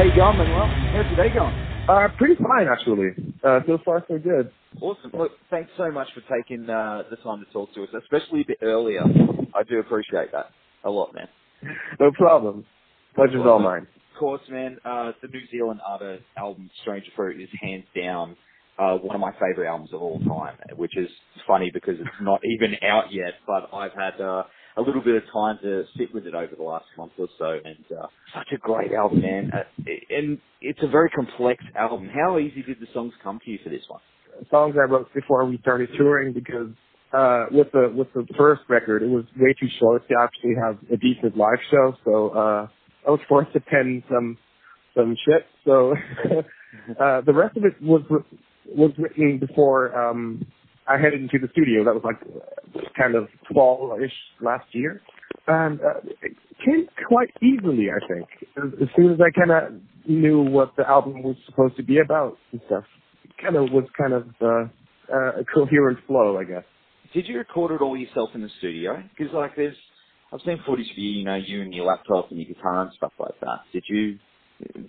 You going, Manuel? How's your day going? Uh, pretty fine actually. Uh, so far so good. Awesome. Look, thanks so much for taking uh, the time to talk to us, especially a bit earlier. I do appreciate that a lot, man. No problem. Pleasure's all mine. Of course, man. Uh, the New Zeal and Ardor album Stranger Fruit is hands down uh, one of my favorite albums of all time, which is funny because it's not even out yet, but I've had uh, a little bit of time to sit with it over the last month or so, and uh, such a great album, man. Uh, and it's a very complex album. How easy did the songs come to you for this one? Songs I wrote before we started touring because uh, with the with the first record, it was way too short to actually have a decent live show. So uh, I was forced to pen some some shit. So uh, the rest of it was was written before um, I headed into the studio. That was like kind of fall-ish last year. And uh, it came quite easily, I think. As, soon as I kind of knew what the album was supposed to be about and stuff, kind of was kind of uh, uh, a coherent flow, I guess. Did you record it all yourself in the studio? Because like there's, I've seen footage of you, you know, you and your laptop and your guitar and stuff like that. Did you,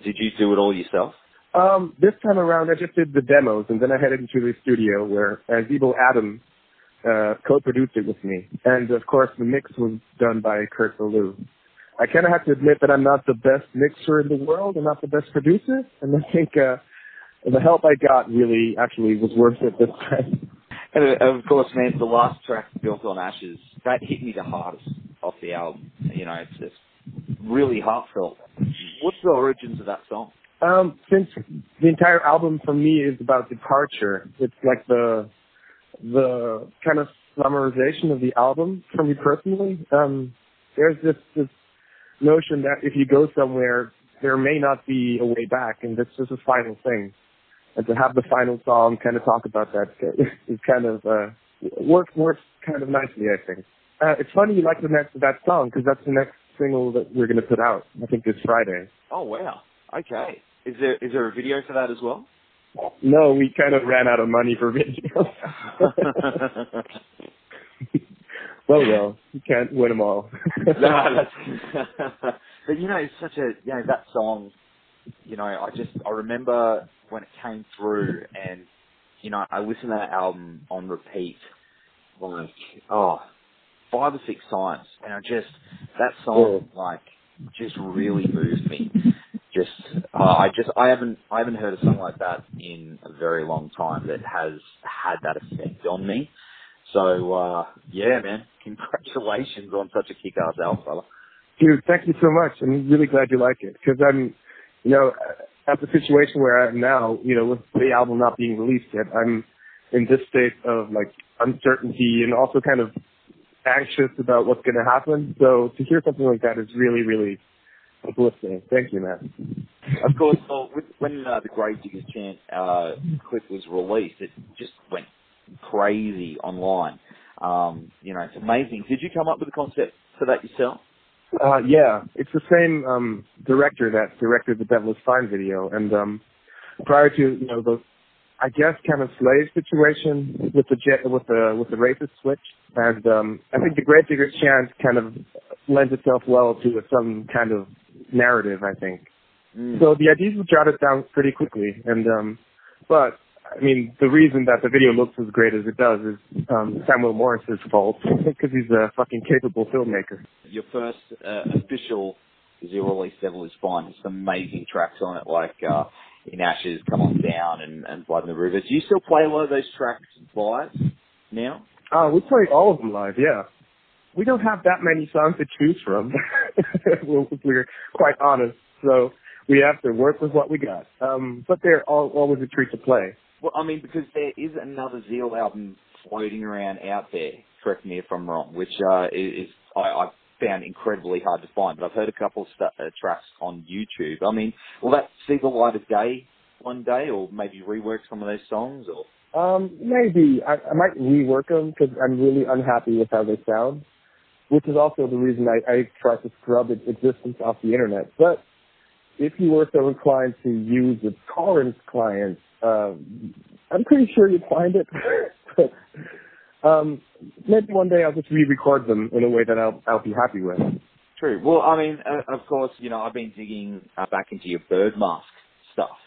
did you do it all yourself? Um, this time around, I just did the demos, and then I headed into the studio where uh, Zebo Adam uh, co-produced it with me. And of course, the mix was done by Kurt Ballou. I kind of have to admit that I'm not the best mixer in the world. I'm not the best producer, and I think uh, the help I got really actually was worth it this time. And uh, of course, man, the last track, Built on Ashes, that hit me the hardest off the album. You know, it's just really heartfelt. What's the origins of that song? Um, since the entire album for me is about departure, it's like the the kind of summarization of the album for me personally. Um, there's this this notion that if you go somewhere, there may not be a way back, and this is a final thing. And to have the final song kind of talk about that is kind of uh, works works kind of nicely, I think. Uh, it's funny you like the next that song because that's the next single that we're going to put out. I think this Friday. Oh wow! Okay. Is there is there a video for that as well? No, we kind of ran out of money for videos. well, well, you can't win them all. no, but you know, it's such a you know that song. You know, I just I remember when it came through, and you know, I listened to that album on repeat, like oh, five or six times, and I just that song like just really moved me just uh, I just I haven't I haven't heard a song like that in a very long time that has had that effect on me. So uh yeah, man, congratulations on such a kick-ass album, fella. Dude, thank you so much. I'm really glad you like it because I'm, you know, at the situation where I am now, you know, with the album not being released yet, I'm in this state of like uncertainty and also kind of anxious about what's going to happen. So to hear something like that is really, really uplifting. Thank you, man. Of course, well, with, when uh, the Gravediggers chant uh, clip was released, it just went crazy online. Um, you know, it's amazing. Did you come up with the concept for that yourself? Uh, yeah, it's the same um, director that directed the Devil is Fine video, and um, prior to you know the, I guess kind of slave situation with the jet with the with the racist switch, and um, I think the Gravediggers chant kind of lends itself well to some kind of narrative, I think. Mm. So the ideas were jotted down pretty quickly, and um, but I mean, the reason that the video looks as great as it does is um, Samuel Morris's fault because he's a fucking capable filmmaker. Your first uh, official zero release Devil is Fine has some amazing tracks on it, like uh, In Ashes, Come On Down, and, and Blood in the River. Do you still play a lot of those tracks live now? Uh, we play all of them live, yeah we don't have that many songs to choose from. we're quite honest. So we have to work with what we got. Um, but they're all, always a treat to play. Well, I mean, because there is another Zeal album floating around out there correct me if I'm wrong, which uh, is I, I found incredibly hard to find. But I've heard a couple of st- uh, tracks on YouTube. I mean, will that see the light of day one day, or maybe rework some of those songs, or? Um, maybe I, I might rework them because I'm really unhappy with how they sound, which is also the reason I, I try to scrub its existence off the internet. But if you were so inclined to use the torrent client, uh, I'm pretty sure you'd find it. but, um, maybe one day I'll just re-record them in a way that I'll I'll be happy with. True. Well, I mean, uh, of course, you know, I've been digging uh, back into your Birdmask stuff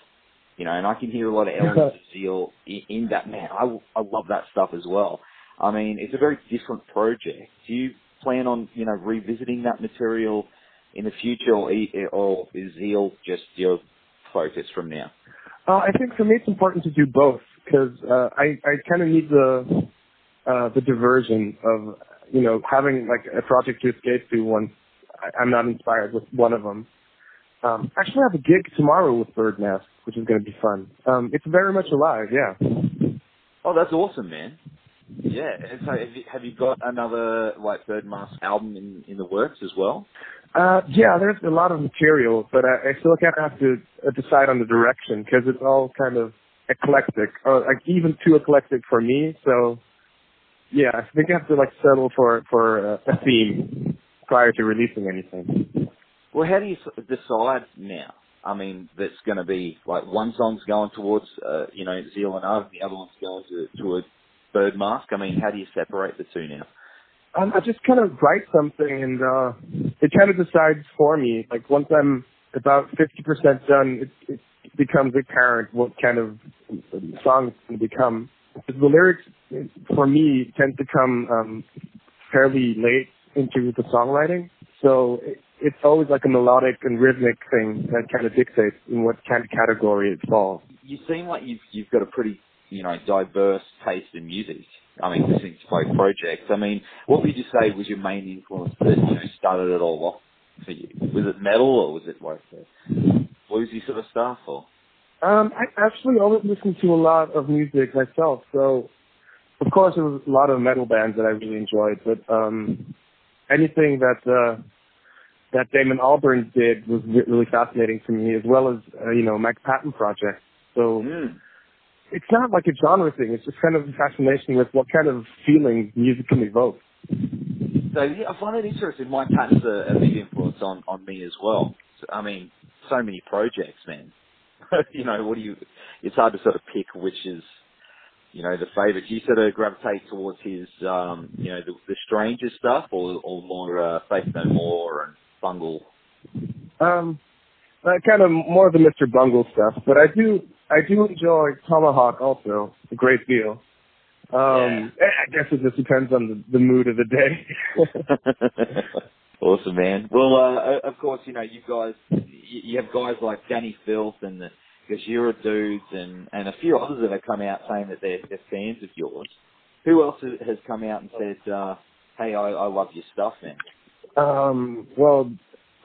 you know, and I can hear a lot of elements of Zeal in, in that. Man, I, I love that stuff as well. I mean, it's a very different project. Do you plan on, you know, revisiting that material in the future, or, or is Zeal just your focus from now? Uh, I think for me it's important to do both because uh, I I kind of need the uh, the diversion of you know having like a project to escape to once I, I'm not inspired with one of them. Um, actually, I have a gig tomorrow with Birdmask, which is going to be fun. Um, it's very much alive, yeah. Oh, that's awesome, man. Yeah. And so, have you, have you got another like Birdmask album in in the works as well? Uh, yeah, there's a lot of material, but I, I still kind of have to uh, decide on the direction because it's all kind of eclectic, or like even too eclectic for me. So, yeah, I think I have to like settle for for uh, a theme prior to releasing anything. Well, how do you decide now? I mean, that's going to be like one song's going towards, uh, you know, Zeal and Ardor, the other one's going to, to a Birdmask. I mean, how do you separate the two now? Um, I just kind of write something and uh, it kind of decides for me. Like once I'm about 50% done, it, it becomes apparent what kind of song it's going to become. Because the lyrics, for me, tend to come um, fairly late into the songwriting. So it, it's always like a melodic and rhythmic thing that kind of dictates in what kind of category it falls. You seem like you've you've got a pretty you know diverse taste in music. I mean, listening to both projects. I mean, what would you say was your main influence that you know started it all off for you? Was it metal or was it like bluesy sort of stuff or? Um, I actually always listened to a lot of music myself. So, of course, there was a lot of metal bands that I really enjoyed, but um, anything that uh, that Damon Albarn did was really fascinating to me, as well as uh, you know Mike Patton project. So mm. It's not like a genre thing; it's just kind of a fascination with what kind of feeling music can evoke. So yeah, I find it interesting. Mike Patton's a, a big influence on on me as well. I mean, so many projects, man. you know, what do you? It's hard to sort of pick which is you know, the favourites. You sort of gravitate towards his, um, you know, the, the stranger stuff, or, or more uh, Faith No More and Bungle? Um, uh, kind of more of the Mr. Bungle stuff, but I do I do enjoy Tomahawk also a great deal. Um, yeah. I guess it just depends on the, the mood of the day. awesome, man. Well, uh, of course, you know, you guys, you have guys like Dani Filth and the Gojira dudes and, and a few others that have come out saying that they're, they're fans of yours. Who else has come out and said, uh, hey, I, I love your stuff, man? Um, well,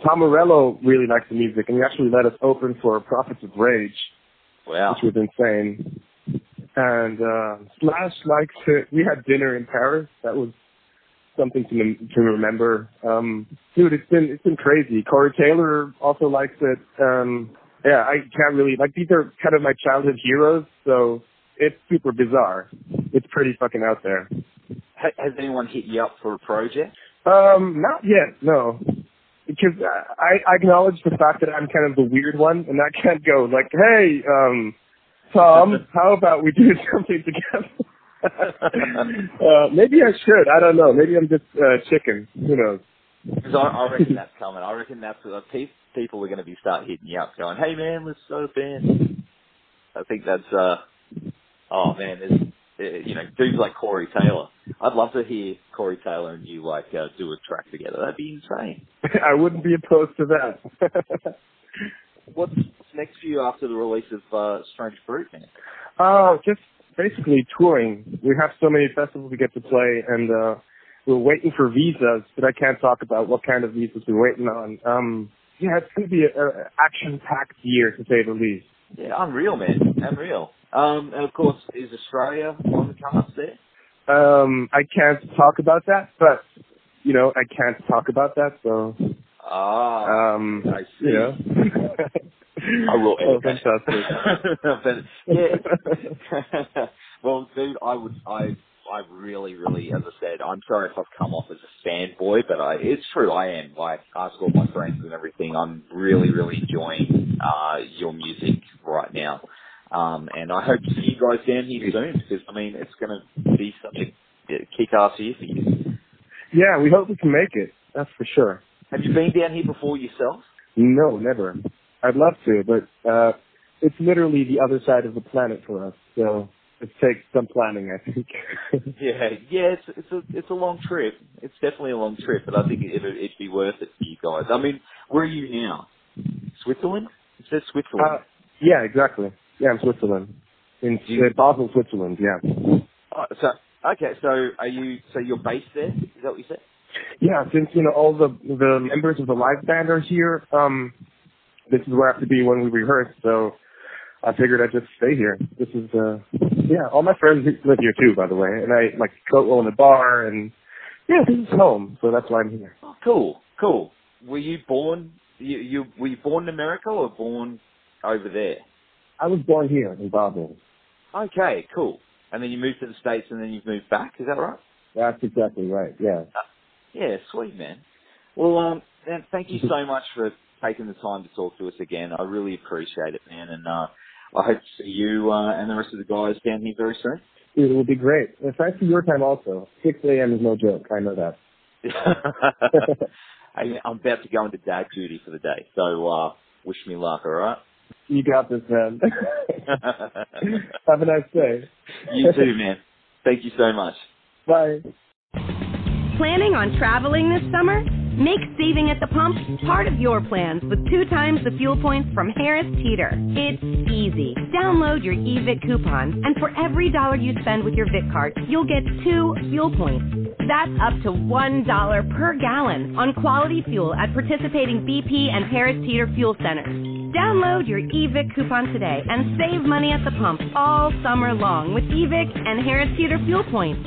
Tom Morello really likes the music, and he actually let us open for Prophets of Rage, wow. which was insane. And uh, Slash likes it. We had dinner in Paris. That was something to to remember. Um, dude, it's been it's been crazy. Corey Taylor also likes it. Um, yeah, I can't really like these are kind of my childhood heroes, so it's super bizarre. It's pretty fucking out there. Has anyone hit you up for a project? Um, not yet, no. Because I, I acknowledge the fact that I'm kind of the weird one, and I can't go like, hey, um, Tom, how about we do something together? uh, maybe I should. I don't know. Maybe I'm just uh, chicken. Who knows? Because I, I reckon that's coming. I reckon that's what people are going to be start hitting you up, going, "Hey man, let's start a band." I think that's uh, oh man, there's you know, dudes like Corey Taylor. I'd love to hear Corey Taylor and you like uh, do a track together. That'd be insane. I wouldn't be opposed to that. what's, what's next for you after the release of uh, Strange Fruit, man? Uh, just basically touring. We have so many festivals we get to play, and uh, we're waiting for visas, but I can't talk about what kind of visas we're waiting on. Um, yeah, it's going to be an action-packed year, to say the least. Yeah, unreal, man. Unreal. Um, and of course, is Australia on the cards there? Um, I can't talk about that, but you know, I can't talk about that, so Ah, um, I see. you know. I will oh, fantastic. yeah. well, dude, I would, I, I really, really, as I said, I'm sorry if I've come off as a fanboy, but I, it's true, I am. Like, ask all my friends and everything. I'm really, really enjoying uh, your music right now. Um, and I hope to see you guys down here soon because I mean it's going to be such a kick-ass year for you. yeah, we hope we can make it. That's for sure. Have you been down here before yourself? No, never. I'd love to, but uh, it's literally the other side of the planet for us. So it takes some planning, I think. Yeah, yeah, it's it's a it's a long trip. It's definitely a long trip, but I think it, it'd, it'd be worth it for you guys. I mean, where are you now? Switzerland? It says Switzerland. uh, yeah, exactly. Yeah, in Switzerland. In you- uh, Basel, Switzerland. Yeah. Oh, so okay, so are you so you're based there? Is that what you said? Yeah, since you know all the the members of the live band are here, um, this is where I have to be when we rehearse. So I figured I'd just stay here. This is uh, yeah, all my friends live here too, by the way, and I like co-own a bar, and yeah, this is home, so that's why I'm here. Oh, cool, cool. Were you born? You, you were you born in America or born over there? I was born here in Basel. Okay, cool. And then you moved to the states, and then you've moved back. Is that right? That's exactly right. Yeah. Yeah, sweet man. Well, um, man, thank you so much for taking the time to talk to us again. I really appreciate it, man, and uh, I hope to see you uh, and the rest of the guys down here very soon. It will be great. And thanks for your time also. 6 a.m. is no joke. I know that. hey, I'm about to go into dad duty for the day, so uh, wish me luck, all right? You got this, man. Have a nice day. you too, man. Thank you so much. Bye. Planning on traveling this summer? Make saving at the pump part of your plans with two times the fuel points from Harris Teeter. It's easy. Download your eVIC coupon, and for every dollar you spend with your VIC card, you'll get two fuel points. That's up to $1 per gallon on quality fuel at participating BP and Harris Teeter fuel centers. Download your eVIC coupon today and save money at the pump all summer long with eVIC and Harris Teeter fuel points.